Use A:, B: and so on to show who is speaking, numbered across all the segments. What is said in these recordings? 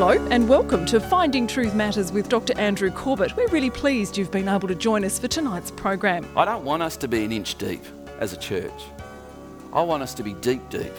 A: Hello, and welcome to Finding Truth Matters with Dr. Andrew Corbett. We're really pleased you've been able to join us for tonight's program.
B: I don't want us to be an inch deep as a church. I want us to be deep, deep.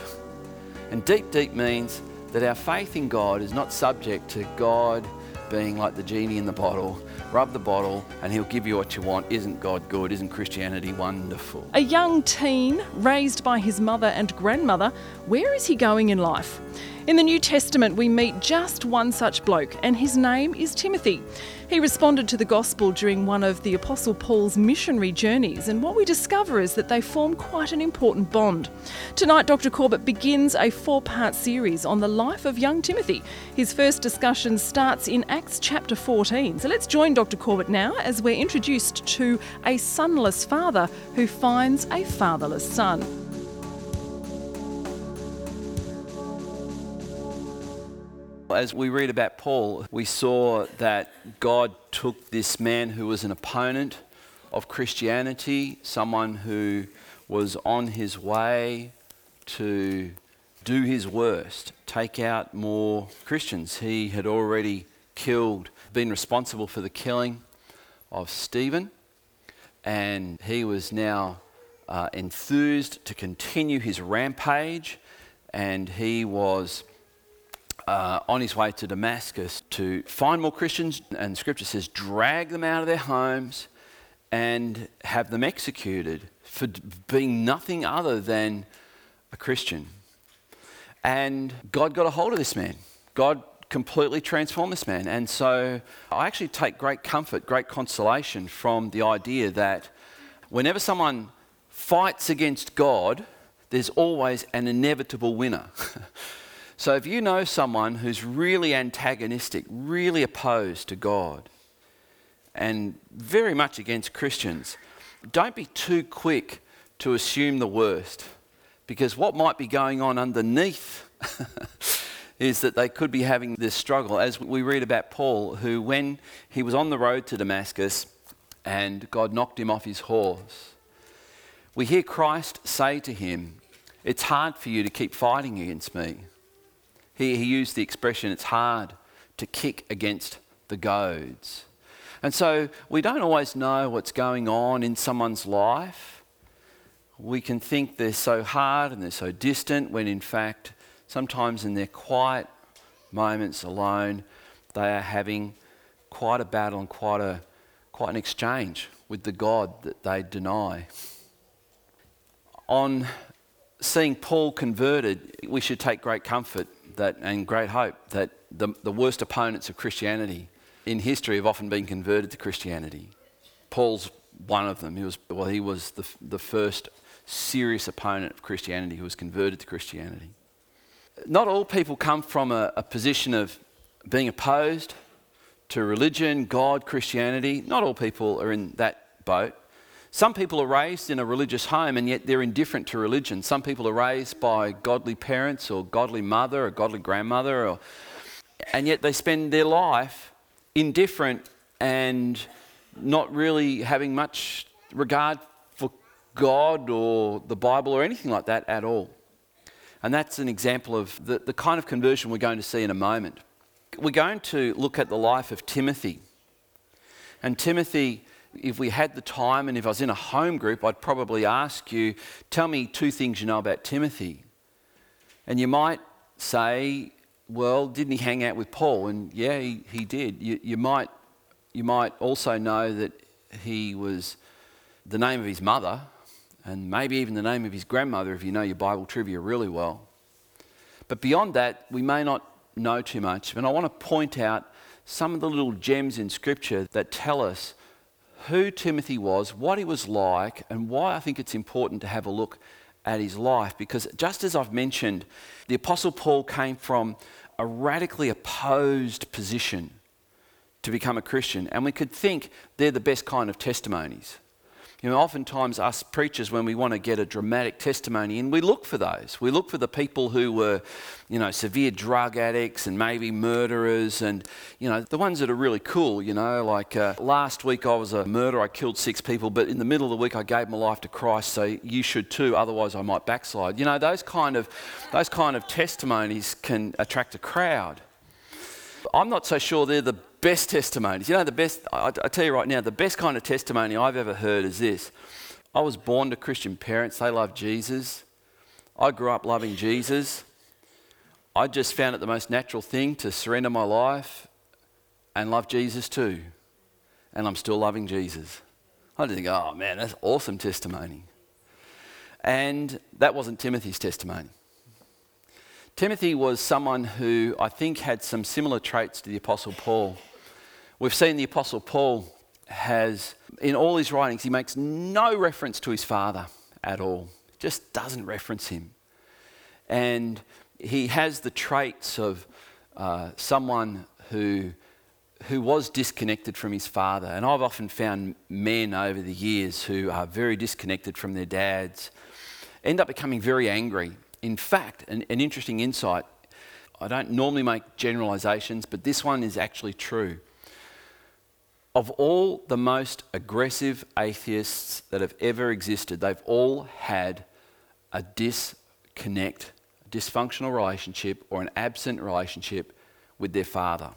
B: And deep, deep means that our faith in God is not subject to God being like the genie in the bottle. Rub the bottle and he'll give you what you want. Isn't God good? Isn't Christianity wonderful?
A: A young teen raised by his mother and grandmother, where is he going in life? In the New Testament, we meet just one such bloke, and his name is Timothy. He responded to the gospel during one of the Apostle Paul's missionary journeys, and what we discover is that they form quite an important bond. Tonight, Dr. Corbett begins a four part series on the life of young Timothy. His first discussion starts in Acts chapter 14. So let's join Dr. Corbett now as we're introduced to a sonless father who finds a fatherless son.
B: As we read about Paul, we saw that God took this man who was an opponent of Christianity, someone who was on his way to do his worst, take out more Christians. He had already killed, been responsible for the killing of Stephen, and he was now uh, enthused to continue his rampage, and he was uh, on his way to Damascus to find more Christians, and Scripture says, drag them out of their homes and have them executed for being nothing other than a Christian. And God got a hold of this man. God completely transformed this man. And so I actually take great comfort, great consolation from the idea that whenever someone fights against God, there's always an inevitable winner. So if you know someone who's really antagonistic, really opposed to God, and very much against Christians, don't be too quick to assume the worst. Because what might be going on underneath is that they could be having this struggle. As we read about Paul, who, when he was on the road to Damascus and God knocked him off his horse, we hear Christ say to him, It's hard for you to keep fighting against me. He, he used the expression, it's hard to kick against the goads. And so we don't always know what's going on in someone's life. We can think they're so hard and they're so distant when, in fact, sometimes in their quiet moments alone, they are having quite a battle and quite, a, quite an exchange with the God that they deny. On seeing Paul converted, we should take great comfort that, and great hope that the, the worst opponents of Christianity in history have often been converted to Christianity. Paul's one of them. He was, well, he was the, the first serious opponent of Christianity who was converted to Christianity. Not all people come from a, a position of being opposed to religion, God, Christianity. Not all people are in that boat. Some people are raised in a religious home and yet they're indifferent to religion. Some people are raised by godly parents or godly mother or godly grandmother, or, and yet they spend their life indifferent and not really having much regard for God or the Bible or anything like that at all. And that's an example of the, the kind of conversion we're going to see in a moment. We're going to look at the life of Timothy. And Timothy if we had the time and if I was in a home group, I'd probably ask you, tell me two things you know about Timothy. And you might say, well, didn't he hang out with Paul? And yeah, he, he did. You, you, might, you might also know that he was the name of his mother and maybe even the name of his grandmother if you know your Bible trivia really well. But beyond that, we may not know too much. And I want to point out some of the little gems in Scripture that tell us who Timothy was, what he was like, and why I think it's important to have a look at his life. Because just as I've mentioned, the Apostle Paul came from a radically opposed position to become a Christian, and we could think they're the best kind of testimonies. You know, oftentimes us preachers, when we want to get a dramatic testimony in, we look for those. We look for the people who were, you know, severe drug addicts and maybe murderers and, you know, the ones that are really cool, you know, like uh, last week I was a murderer, I killed six people, but in the middle of the week I gave my life to Christ, so you should too, otherwise I might backslide. You know, those kind of, those kind of testimonies can attract a crowd. I'm not so sure they're the best testimonies. You know, the best, I, I tell you right now, the best kind of testimony I've ever heard is this. I was born to Christian parents, they love Jesus. I grew up loving Jesus. I just found it the most natural thing to surrender my life and love Jesus too. And I'm still loving Jesus. I just think, oh man, that's awesome testimony. And that wasn't Timothy's testimony. Timothy was someone who I think had some similar traits to the Apostle Paul. We've seen the Apostle Paul has, in all his writings, he makes no reference to his father at all, just doesn't reference him. And he has the traits of uh, someone who, who was disconnected from his father. And I've often found men over the years who are very disconnected from their dads end up becoming very angry. In fact, an, an interesting insight I don't normally make generalizations, but this one is actually true. Of all the most aggressive atheists that have ever existed, they've all had a disconnect, a dysfunctional relationship, or an absent relationship with their father,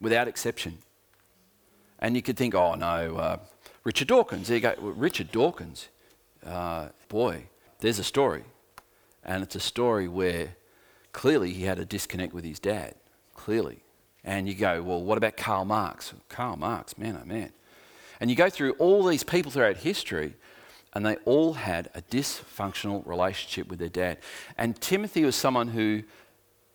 B: without exception. And you could think, oh no, uh, Richard Dawkins. There you go, Richard Dawkins uh, boy, there's a story. And it's a story where clearly he had a disconnect with his dad, clearly. And you go, well, what about Karl Marx? Karl Marx, man, oh man. And you go through all these people throughout history, and they all had a dysfunctional relationship with their dad. And Timothy was someone who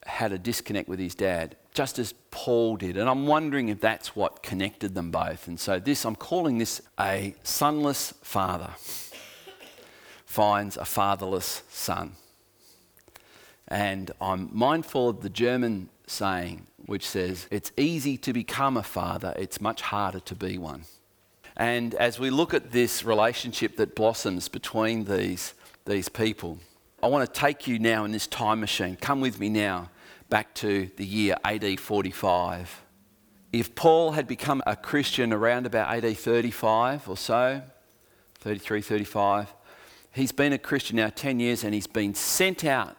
B: had a disconnect with his dad, just as Paul did. And I'm wondering if that's what connected them both. And so, this, I'm calling this a sonless father finds a fatherless son. And I'm mindful of the German saying, which says, It's easy to become a father, it's much harder to be one. And as we look at this relationship that blossoms between these, these people, I want to take you now in this time machine. Come with me now back to the year AD 45. If Paul had become a Christian around about AD 35 or so, 33, 35, he's been a Christian now 10 years and he's been sent out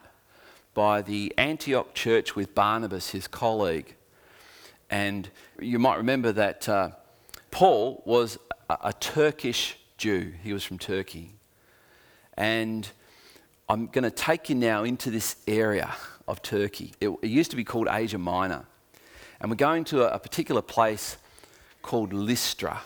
B: by the Antioch church with Barnabas, his colleague. And you might remember that uh, Paul was a, a Turkish Jew, he was from Turkey. And I'm going to take you now into this area of Turkey. It, it, used to be called Asia Minor. And we're going to a, a particular place called Lystra.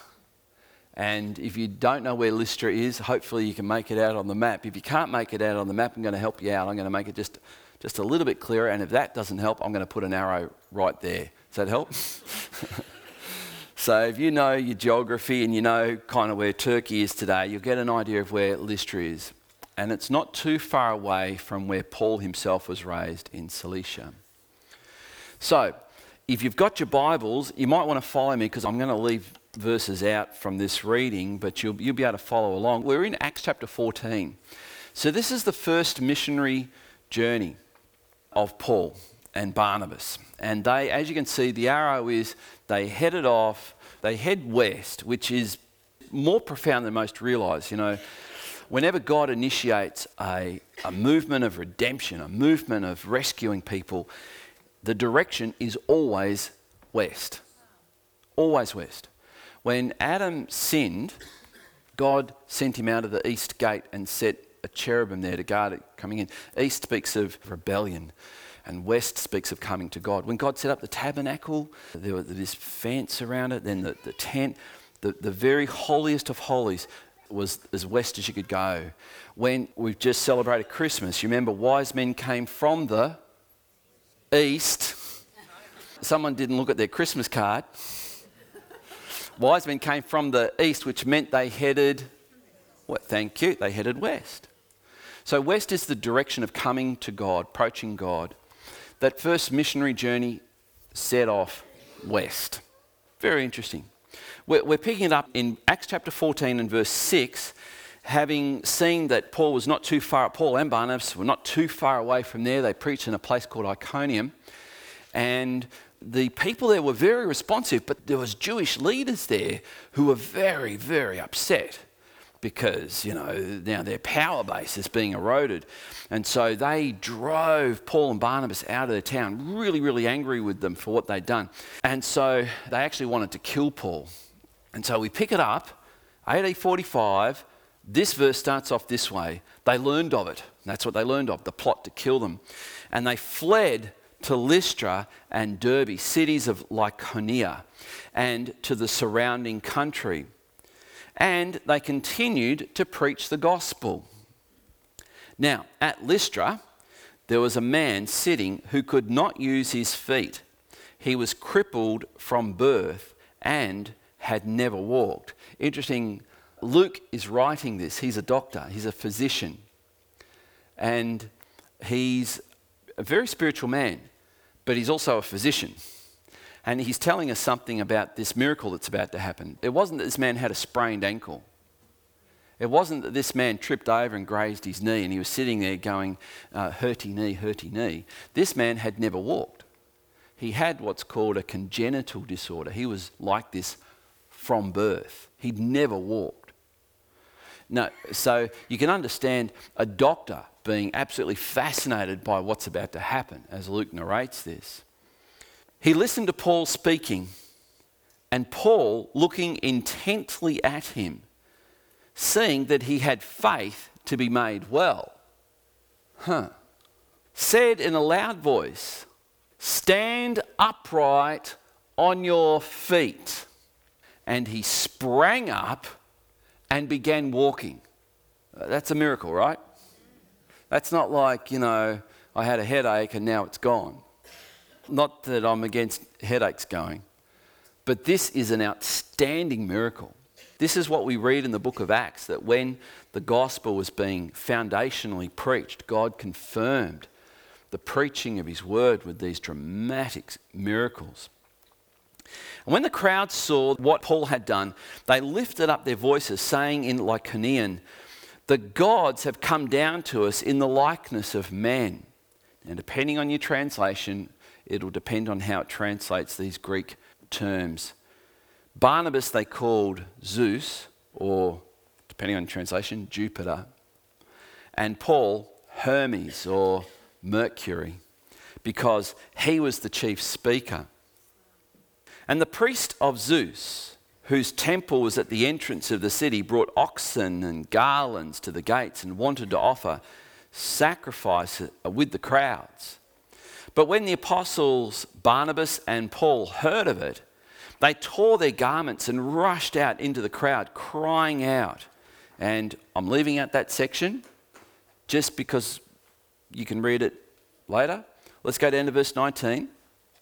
B: And if you don't know where Lystra is, hopefully you can make it out on the map. If you can't make it out on the map, I'm going to help you out. I'm going to make it just, just a little bit clearer. And if that doesn't help, I'm going to put an arrow right there. Does that help? so if you know your geography and you know kind of where Turkey is today, you'll get an idea of where Lystra is. And it's not too far away from where Paul himself was raised in Cilicia. So, if you've got your Bibles, you might want to follow me because I'm going to leave verses out from this reading, but you'll, you'll be able to follow along. We're in Acts chapter 14. So, this is the first missionary journey of Paul and Barnabas. And they, as you can see, the arrow is they headed off, they head west, which is more profound than most realize. You know, whenever God initiates a, a movement of redemption, a movement of rescuing people, the direction is always west. Always west. When Adam sinned, God sent him out of the east gate and set a cherubim there to guard it coming in. East speaks of rebellion, and west speaks of coming to God. When God set up the tabernacle, there was this fence around it, then the, the tent, the, the very holiest of holies was as west as you could go. When we've just celebrated Christmas, you remember wise men came from the east. Someone didn't look at their Christmas card wise men came from the east, which meant they headed, what, thank you, they headed west. So, west is the direction of coming to God, approaching God. That first missionary journey set off west. Very interesting. We're, we're picking it up in Acts chapter 14 and verse 6, having seen that Paul was not too far, Paul and Barnabas were not too far away from there. They preached in a place called Iconium. And the people there were very responsive, but there was Jewish leaders there who were very, very upset because, you know, now their power base is being eroded. And so they drove Paul and Barnabas out of the town, really, really angry with them for what they'd done. And so they actually wanted to kill Paul. And so we pick it up, AD 45. This verse starts off this way. They learned of it. That's what they learned of, the plot to kill them. And they fled to Lystra and Derbe, cities of Lycaonia, and to the surrounding country. And they continued to preach the gospel. Now, at Lystra, there was a man sitting who could not use his feet. He was crippled from birth and had never walked. Interesting, Luke is writing this. He's a doctor, he's a physician, and he's a very spiritual man but he's also a physician. And he's telling us something about this miracle that's about to happen. It wasn't that this man had a sprained ankle. It wasn't that this man tripped over and grazed his knee and he was sitting there going, uh, hurty knee, hurty knee. This man had never walked. He had what's called a congenital disorder. He was like this from birth. He'd never walked. No, so you can understand a doctor being absolutely fascinated by what's about to happen as Luke narrates this. He listened to Paul speaking, and Paul, looking intently at him, seeing that he had faith to be made well, huh, said in a loud voice, Stand upright on your feet. And he sprang up and began walking. Uh, that's a miracle, right? That's not like, you know, I had a headache and now it's gone. Not that I'm against headaches going, but this is an outstanding miracle. This is what we read in the book of Acts that when the gospel was being foundationally preached, God confirmed the preaching of his word with these dramatic miracles. And when the crowd saw what Paul had done, they lifted up their voices, saying in Lycaonian, the gods have come down to us in the likeness of men. And depending on your translation, it'll depend on how it translates these Greek terms. Barnabas they called Zeus, or depending on translation, Jupiter. And Paul, Hermes, or Mercury, because he was the chief speaker. And the priest of Zeus, whose temple was at the entrance of the city, brought oxen and garlands to the gates and wanted to offer sacrifice uh, with the crowds. But when the apostles Barnabas and Paul heard of it, they tore their garments and rushed out into the crowd, crying out. And I'm leaving out that section just because you can read it later. Let's go down to verse 19.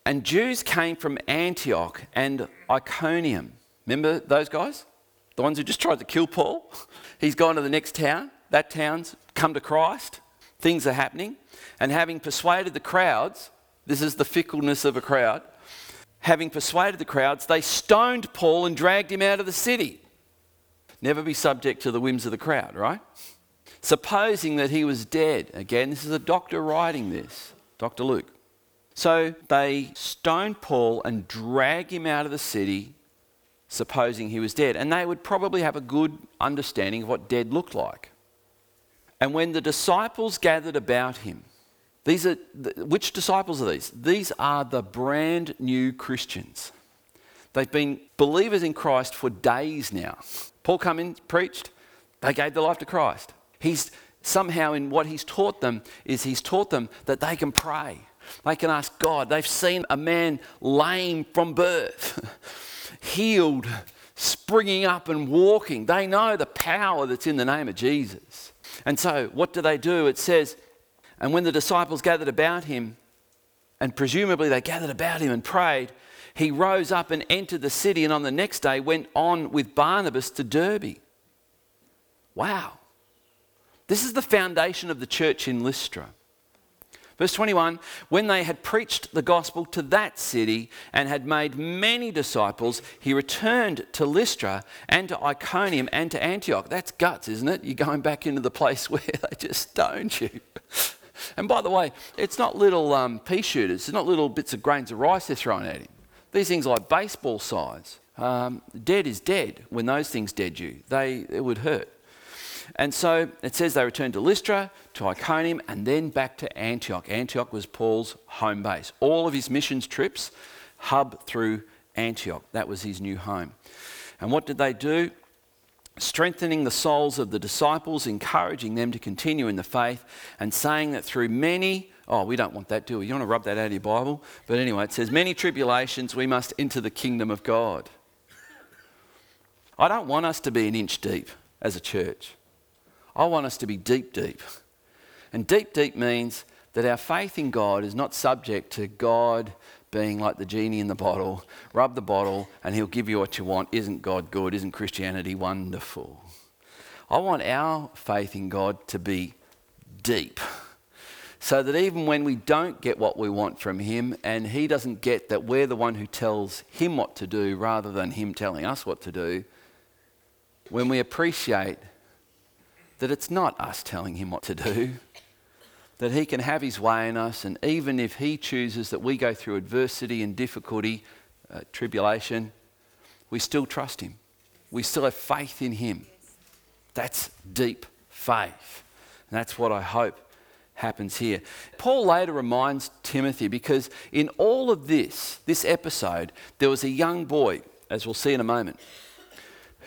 B: And Jews came from Antioch and Iconium Remember those guys? The ones who just tried to kill Paul? He's gone to the next town. That town's come to Christ. Things are happening. And having persuaded the crowds, this is the fickleness of a crowd, having persuaded the crowds, they stoned Paul and dragged him out of the city. Never be subject to the whims of the crowd, right? Supposing that he was dead. Again, this is a doctor writing this, Dr. Luke. So they stoned Paul and dragged him out of the city supposing he was dead. And they would probably have a good understanding of what dead looked like. And when the disciples gathered about him, these are which disciples are these? These are the brand new Christians. They've been believers in Christ for days now. Paul come in, preached, they gave their life to Christ. He's somehow in what he's taught them is he's taught them that they can pray. They can ask God. They've seen a man lame from birth. healed, springing up and walking. They know the power that's in the name of Jesus. And so, what do they do? It says, and when the disciples gathered about him, and presumably they gathered about him and prayed, he rose up and entered the city, and on the next day went on with Barnabas to Derbe. Wow. This is the foundation of the church in Lystra. Verse 21 When they had preached the gospel to that city and had made many disciples, he returned to Lystra and to Iconium and to Antioch. That's guts, isn't it? You're going back into the place where they just stoned you. And by the way, it's not little um, pea shooters, it's not little bits of grains of rice they're throwing at him. These things are like baseball size. Um, dead is dead when those things dead you. They, it would hurt. And so it says they returned to Lystra, to Iconium, and then back to Antioch. Antioch was Paul's home base. All of his missions trips hub through Antioch. That was his new home. And what did they do? Strengthening the souls of the disciples, encouraging them to continue in the faith, and saying that through many, oh, we don't want that, do we? You want to rub that out of your Bible? But anyway, it says, many tribulations we must enter the kingdom of God. I don't want us to be an inch deep as a church. I want us to be deep, deep. And deep, deep means that our faith in God is not subject to God being like the genie in the bottle. Rub the bottle and he'll give you what you want. Isn't God good? Isn't Christianity wonderful? I want our faith in God to be deep. So that even when we don't get what we want from Him and He doesn't get that we're the one who tells Him what to do rather than Him telling us what to do, when we appreciate that it's not us telling Him what to do, that He can have His way in us. And even if He chooses that we go through adversity and difficulty, uh, tribulation, we still trust Him. We still have faith in Him. That's deep faith. And that's what I hope happens here. Paul later reminds Timothy because in all of this, this episode, there was a young boy, as we'll see in a moment,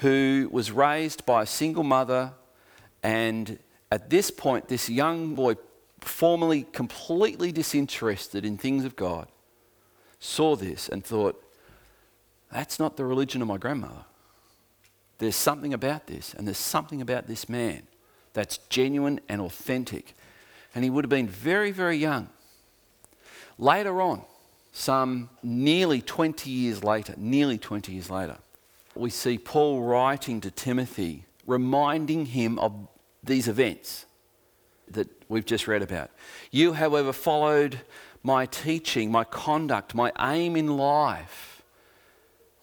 B: who was raised by a single mother. And at this point, this young boy formerly completely disinterested in things of God, saw this and thought, that's not the religion of my grandmother. There's something about this, and there's something about this man that's genuine and authentic. And he would have been very, very young. Later on, some nearly 20 years later, nearly 20 years later, we see Paul writing to Timothy, reminding him of these events that we've just read about. You, however, followed my teaching, my conduct, my aim in life.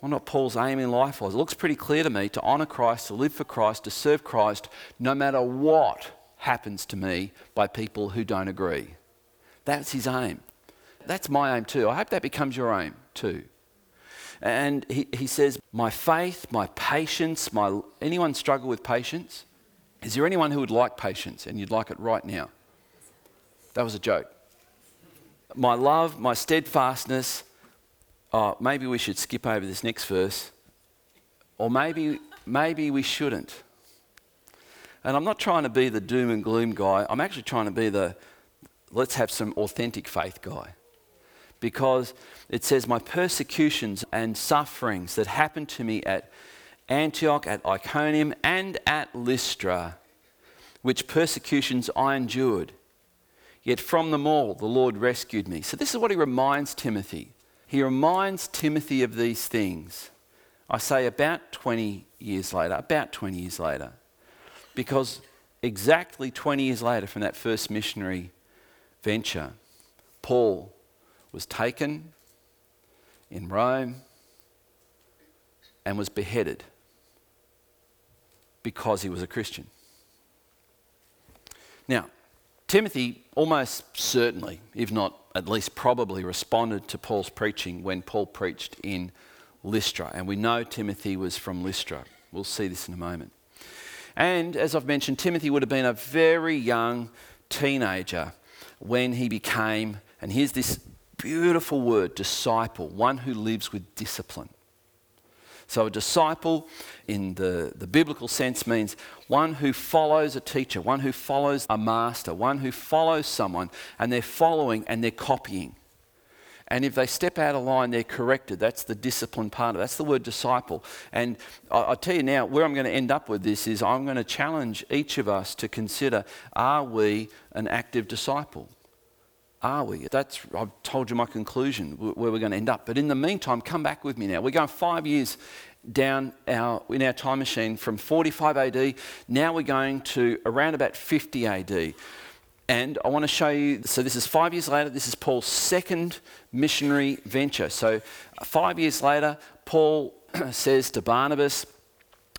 B: Well, not Paul's aim in life was. It looks pretty clear to me to honour Christ, to live for Christ, to serve Christ, no matter what happens to me by people who don't agree. That's his aim. That's my aim too. I hope that becomes your aim too. And he, he says, My faith, my patience, my anyone struggle with patience? Is there anyone who would like patience and you'd like it right now? That was a joke. My love, my steadfastness. Oh, maybe we should skip over this next verse. Or maybe, maybe we shouldn't. And I'm not trying to be the doom and gloom guy. I'm actually trying to be the let's have some authentic faith guy. Because it says, My persecutions and sufferings that happened to me at Antioch, at Iconium, and at Lystra, which persecutions I endured. Yet from them all the Lord rescued me. So, this is what he reminds Timothy. He reminds Timothy of these things. I say about 20 years later, about 20 years later, because exactly 20 years later from that first missionary venture, Paul was taken in Rome and was beheaded because he was a Christian. Now, Timothy almost certainly, if not at least probably, responded to Paul's preaching when Paul preached in Lystra. And we know Timothy was from Lystra. We'll see this in a moment. And as I've mentioned, Timothy would have been a very young teenager when he became, and here's this beautiful word, disciple, one who lives with discipline. So, a disciple in the, the biblical sense means one who follows a teacher, one who follows a master, one who follows someone and they're following and they're copying. And if they step out of line, they're corrected. That's the discipline part of it. That's the word disciple. And I, will tell you now, where I'm going to end up with this is I'm going to challenge each of us to consider are we an active disciple? Are we? That's, I've told you my conclusion, where we're going to end up. But in the meantime, come back with me now. We're going five years down our, in our time machine from 45 AD. Now we're going to around about 50 AD. And I want to show you, so this is five years later, this is Paul's second missionary venture. So uh, five years later, Paul says to Barnabas,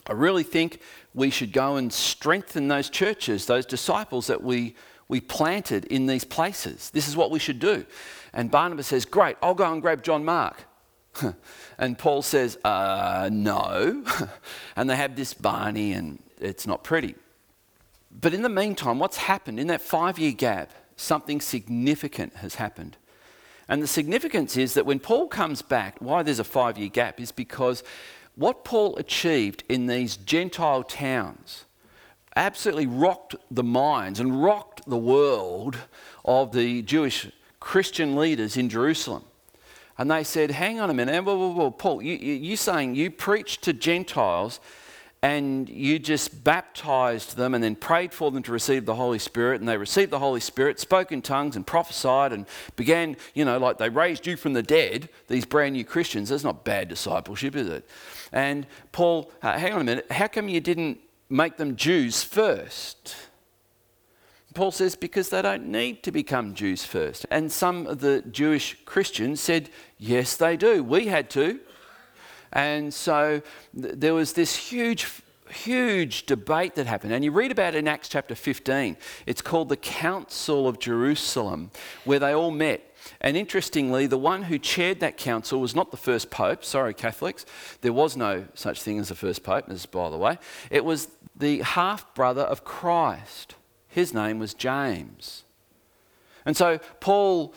B: I really think we should go and strengthen those churches, those disciples that we we planted in these places. This is what we should do. And Barnabas says, Great, I'll go and grab John Mark. and Paul says, uh, No. and they have this Barney, and it's not pretty. But in the meantime, what's happened in that five year gap, something significant has happened. And the significance is that when Paul comes back, why there's a five year gap is because what Paul achieved in these Gentile towns absolutely rocked the minds and rocked the world of the Jewish Christian leaders in Jerusalem. And they said, Hang on a minute, whoa, whoa, whoa, Paul, you, you, you saying you preached to Gentiles and you just baptized them and then prayed for them to receive the Holy Spirit, and they received the Holy Spirit, spoke in tongues, and prophesied, and began, you know, like they raised you from the dead, these brand new Christians. That's not bad discipleship, is it? And Paul, uh, hang on a minute, how come you didn't make them Jews first? Paul says, because they don't need to become Jews first. And some of the Jewish Christians said, yes, they do. We had to. And so th- there was this huge, huge debate that happened. And you read about it in Acts chapter 15. It's called the Council of Jerusalem, where they all met. And interestingly, the one who chaired that council was not the first pope. Sorry, Catholics. There was no such thing as a first pope, this, by the way. It was the half brother of Christ. His name was James. And so Paul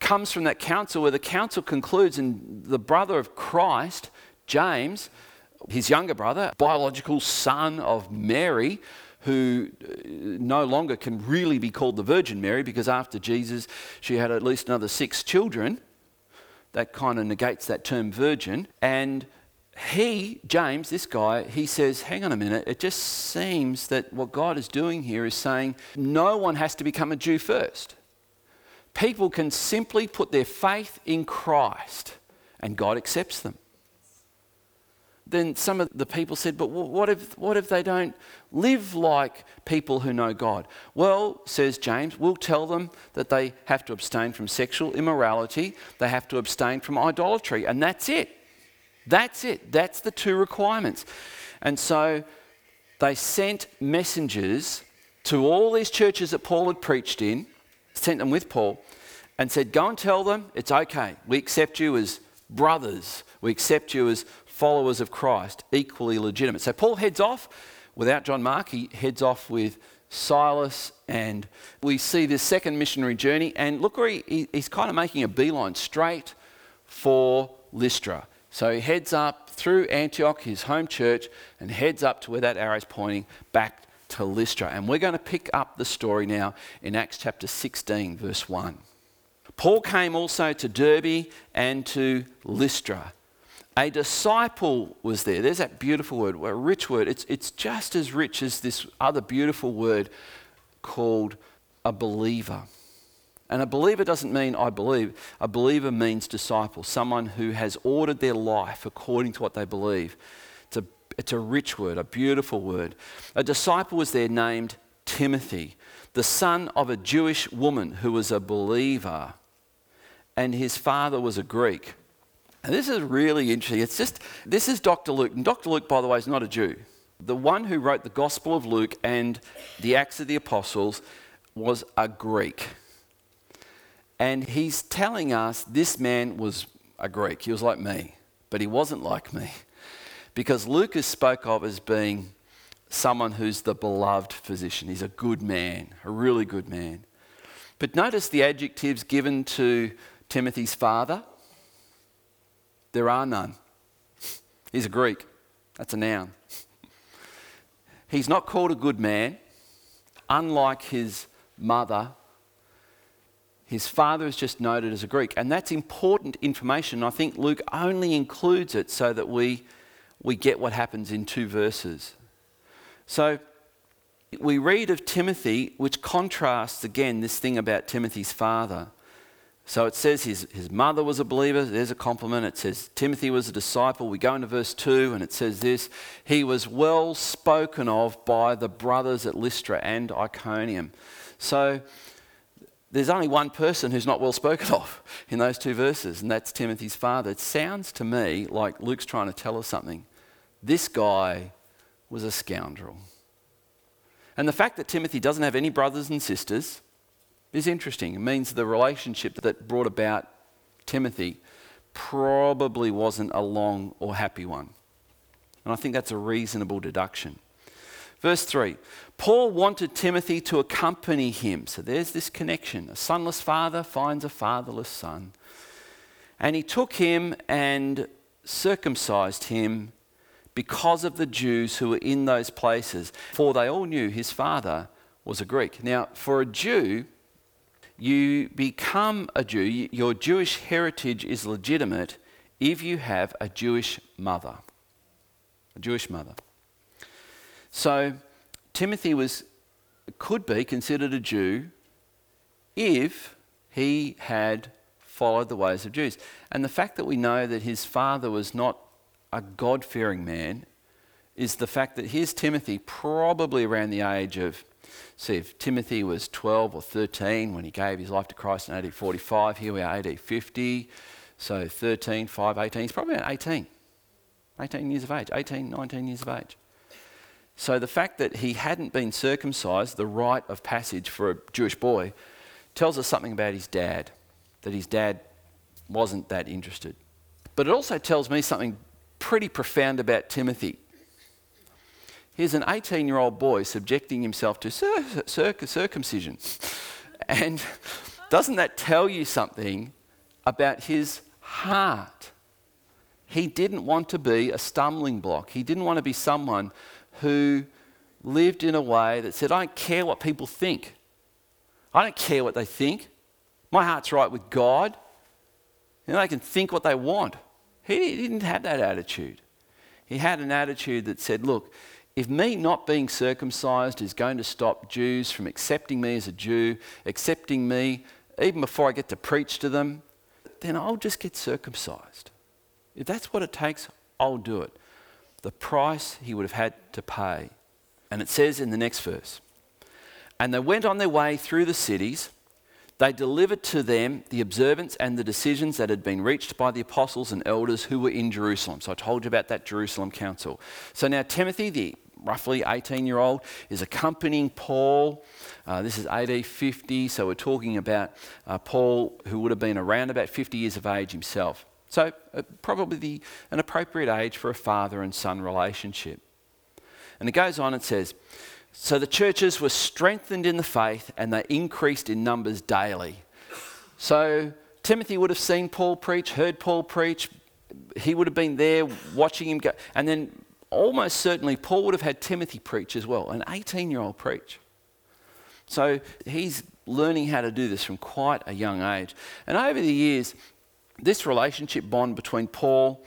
B: comes from that council where the council concludes, and the brother of Christ James, his younger brother, biological son of Mary, who uh, no longer can really be called the Virgin Mary because after Jesus she had at least another six children. That kind of negates that term virgin. And he, James, this guy, he says, hang on a minute, it just seems that what God is doing here is saying no one has to become a Jew first. People can simply put their faith in Christ and God accepts them then some of the people said, But what if, what if they don't live like people who know God? Well, says James, we'll tell them that they have to abstain from sexual immorality, they have to abstain from idolatry, and that's it. That's it. That's the two requirements. And so they sent messengers to all these churches that Paul had preached in, sent them with Paul, and said, Go and tell them it's okay. We accept you as brothers. We accept you as followers of Christ equally legitimate. So Paul heads off without John Mark, he heads off with Silas, and we see this second missionary journey. And look where he, he's kind of making a beeline straight for Lystra. So he heads up through Antioch, his home church, and heads up to where that arrow is pointing back to Lystra. And we're going to pick up the story now in Acts chapter 16, verse 1. Paul came also to Derbe and to Lystra a disciple was there. There's that beautiful word, a rich word. It's, it's just as rich as this other beautiful word called a believer. And a believer doesn't mean I believe. A believer means disciple, someone who has ordered their life according to what they believe. It's a, it's a rich word, a beautiful word. A disciple was there named Timothy, the son of a Jewish woman who was a believer, and his father was a Greek. And this is really interesting. It's just, this is Dr. Luke. And Dr. Luke, by the way, is not a Jew. The one who wrote the Gospel of Luke and the Acts of the Apostles was a Greek. And he's telling us this man was a Greek. He was like me, but he wasn't like me. Because Lucas spoke of as being someone who's the beloved physician. He's a good man, a really good man. But notice the adjectives given to Timothy's father there are none. He's a Greek. That's a noun. He's not called a good man, unlike his mother. His father is just noted as a Greek. And that's important information. I think Luke only includes it so that we, we get what happens in two verses. So we read of Timothy, which contrasts again this thing about Timothy's father. So it says his, his mother was a believer. There's a compliment. It says Timothy was a disciple. We go into verse 2 and it says this He was well spoken of by the brothers at Lystra and Iconium. So there's only one person who's not well spoken of in those two verses, and that's Timothy's father. It sounds to me like Luke's trying to tell us something. This guy was a scoundrel. And the fact that Timothy doesn't have any brothers and sisters is interesting. It means the relationship that brought about Timothy probably wasn't a long or happy one. And I think that's a reasonable deduction. Verse 3 Paul wanted Timothy to accompany him. So there's this connection. A sonless father finds a fatherless son. And he took him and circumcised him because of the Jews who were in those places, for they all knew his father was a Greek. Now, for a Jew, you become a Jew, your Jewish heritage is legitimate if you have a Jewish mother. A Jewish mother. So, Timothy was, could be considered a Jew if he had followed the ways of Jews. And the fact that we know that his father was not a God fearing man is the fact that here's Timothy, probably around the age of, see, if Timothy was 12 or 13 when he gave his life to Christ in AD 45, here we are, AD 50, so 13, 5, 18, he's probably about 18, 18 years of age, 18, 19 years of age. So the fact that he hadn't been circumcised, the rite of passage for a Jewish boy, tells us something about his dad, that his dad wasn't that interested. But it also tells me something pretty profound about Timothy. Here's an 18 year old boy subjecting himself to circumcision. And doesn't that tell you something about his heart? He didn't want to be a stumbling block. He didn't want to be someone who lived in a way that said, I don't care what people think. I don't care what they think. My heart's right with God. Know, they can think what they want. He didn't have that attitude. He had an attitude that said, Look, if me not being circumcised is going to stop Jews from accepting me as a Jew, accepting me even before I get to preach to them, then I'll just get circumcised. If that's what it takes, I'll do it. The price he would have had to pay. And it says in the next verse, and they went on their way through the cities they delivered to them the observance and the decisions that had been reached by the apostles and elders who were in Jerusalem. So I told you about that Jerusalem council. So now Timothy, the roughly 18 year old, is accompanying Paul. Uh, this is AD 50, so we're talking about uh, Paul, who would have been around about 50 years of age himself. So, uh, probably the, an appropriate age for a father and son relationship. And it goes on and says, so the churches were strengthened in the faith and they increased in numbers daily. So Timothy would have seen Paul preach, heard Paul preach. He would have been there watching him go. And then almost certainly Paul would have had Timothy preach as well, an 18 year old preach. So he's learning how to do this from quite a young age. And over the years, this relationship bond between Paul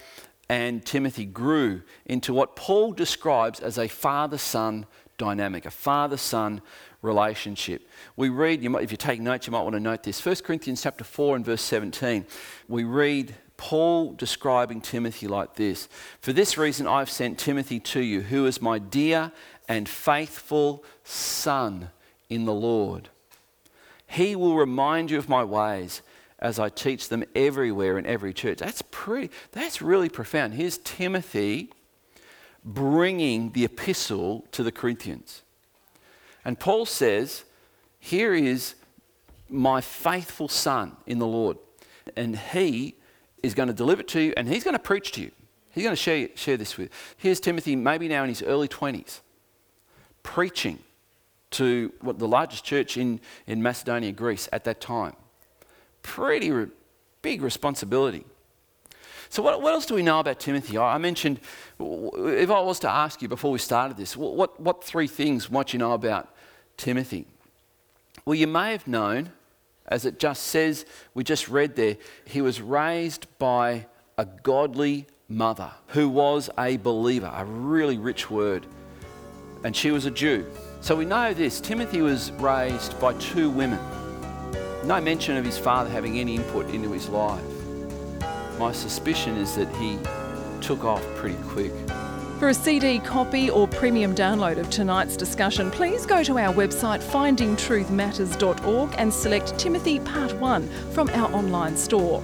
B: and Timothy grew into what Paul describes as a father son dynamic, a father son relationship. We read, you might, if you take notes, you might want to note this. 1 Corinthians chapter 4 and verse 17. We read Paul describing Timothy like this For this reason I've sent Timothy to you, who is my dear and faithful son in the Lord. He will remind you of my ways as I teach them everywhere in every church. That's pretty, that's really profound. Here's Timothy bringing the epistle to the Corinthians. And Paul says, Here is my faithful son in the Lord. And he is going to deliver it to you and he's going to preach to you. He's going to share, share this with. Here's Timothy, maybe now in his early 20s, preaching to what the largest church in, in Macedonia, Greece at that time. Pretty re- big responsibility. So, what, what else do we know about Timothy? I mentioned, if I was to ask you before we started this, what, what three things might you know about Timothy? Well, you may have known, as it just says, we just read there, he was raised by a godly mother who was a believer, a really rich word. And she was a Jew. So we know this Timothy was raised by two women. No mention of his father having any input into his life my suspicion is that he took off pretty quick.
A: For a CD copy or premium download of tonight's discussion, please go to our website findingtruthmatters.org and select Timothy Part 1 from our online store.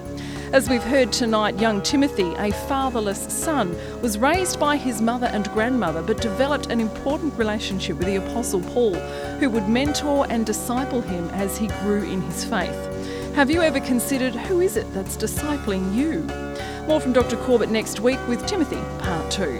A: As we've heard tonight, young Timothy, a fatherless son, was raised by his mother and grandmother but developed an important relationship with the Apostle Paul, who would mentor and disciple him as he grew in his faith. Have you ever considered who is it that's discipling you? More from Dr. Corbett next week with Timothy, part two.